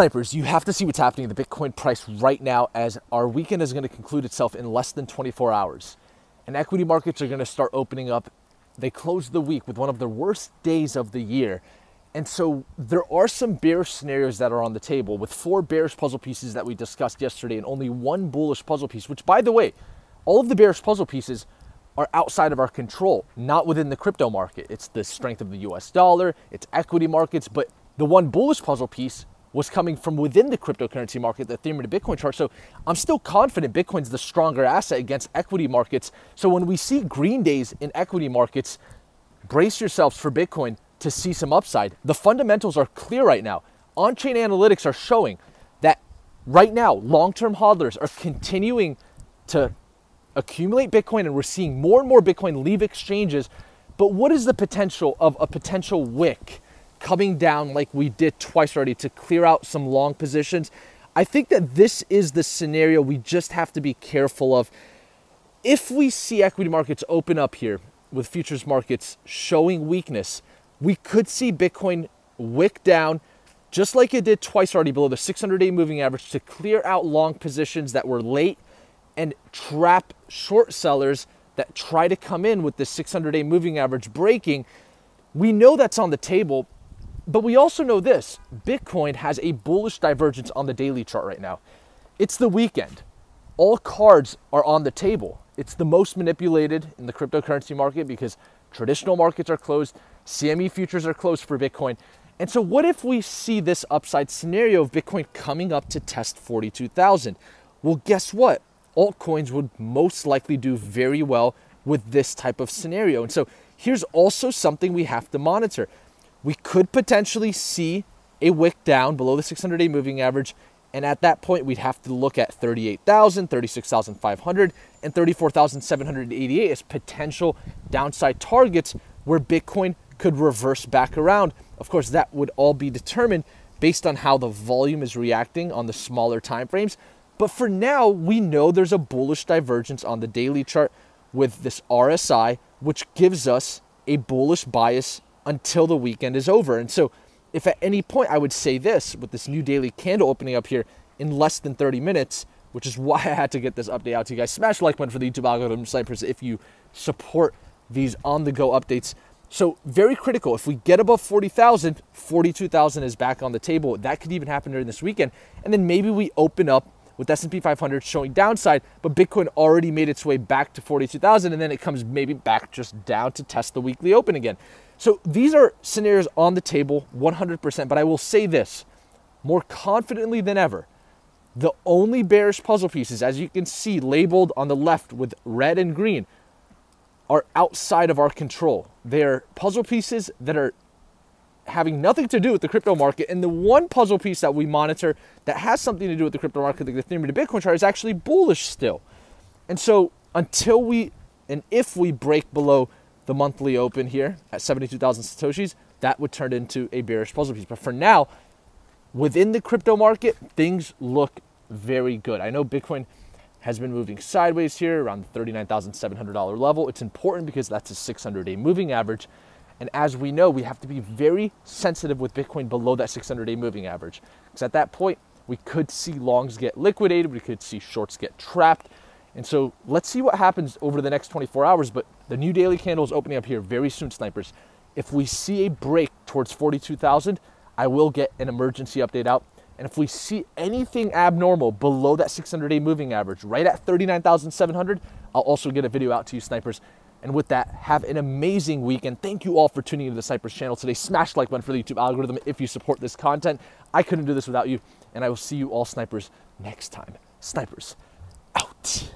Snipers, you have to see what's happening in the Bitcoin price right now as our weekend is going to conclude itself in less than 24 hours. And equity markets are going to start opening up. They closed the week with one of the worst days of the year. And so there are some bearish scenarios that are on the table with four bearish puzzle pieces that we discussed yesterday and only one bullish puzzle piece, which, by the way, all of the bearish puzzle pieces are outside of our control, not within the crypto market. It's the strength of the US dollar, it's equity markets, but the one bullish puzzle piece was coming from within the cryptocurrency market, the Ethereum to Bitcoin chart. So I'm still confident Bitcoin's the stronger asset against equity markets. So when we see green days in equity markets, brace yourselves for Bitcoin to see some upside. The fundamentals are clear right now. On chain analytics are showing that right now, long term hodlers are continuing to accumulate Bitcoin and we're seeing more and more Bitcoin leave exchanges. But what is the potential of a potential wick? Coming down like we did twice already to clear out some long positions. I think that this is the scenario we just have to be careful of. If we see equity markets open up here with futures markets showing weakness, we could see Bitcoin wick down just like it did twice already below the 600 day moving average to clear out long positions that were late and trap short sellers that try to come in with the 600 day moving average breaking. We know that's on the table, but we also know this Bitcoin has a bullish divergence on the daily chart right now. It's the weekend. All cards are on the table. It's the most manipulated in the cryptocurrency market because traditional markets are closed, CME futures are closed for Bitcoin. And so, what if we see this upside scenario of Bitcoin coming up to test 42,000? Well, guess what? Altcoins would most likely do very well with this type of scenario. And so, here's also something we have to monitor we could potentially see a wick down below the 600 day moving average. And at that point, we'd have to look at 38,000, 36,500, and 34,788 as potential downside targets where Bitcoin could reverse back around. Of course, that would all be determined based on how the volume is reacting on the smaller time frames. But for now, we know there's a bullish divergence on the daily chart with this RSI, which gives us a bullish bias until the weekend is over. And so, if at any point I would say this with this new daily candle opening up here in less than 30 minutes, which is why I had to get this update out to you guys. Smash the like button for the YouTube algorithm snipers if you support these on the go updates. So, very critical. If we get above 40,000, 42,000 is back on the table. That could even happen during this weekend. And then maybe we open up with S&P 500 showing downside, but Bitcoin already made its way back to 42,000 and then it comes maybe back just down to test the weekly open again. So these are scenarios on the table 100%, but I will say this more confidently than ever. The only bearish puzzle pieces, as you can see labeled on the left with red and green, are outside of our control. They're puzzle pieces that are having nothing to do with the crypto market. And the one puzzle piece that we monitor that has something to do with the crypto market, the Ethereum to Bitcoin chart, is actually bullish still. And so until we and if we break below the monthly open here at 72,000 Satoshis, that would turn into a bearish puzzle piece. But for now, within the crypto market, things look very good. I know Bitcoin has been moving sideways here around the $39,700 level. It's important because that's a 600 day moving average. And as we know, we have to be very sensitive with Bitcoin below that 600 day moving average. Because at that point, we could see longs get liquidated, we could see shorts get trapped, and so let's see what happens over the next 24 hours. But the new daily candle is opening up here very soon, snipers. If we see a break towards 42,000, I will get an emergency update out. And if we see anything abnormal below that 600 day moving average, right at 39,700, I'll also get a video out to you, snipers. And with that, have an amazing weekend. Thank you all for tuning into the Snipers channel today. Smash like button for the YouTube algorithm if you support this content. I couldn't do this without you. And I will see you all, snipers, next time. Snipers out.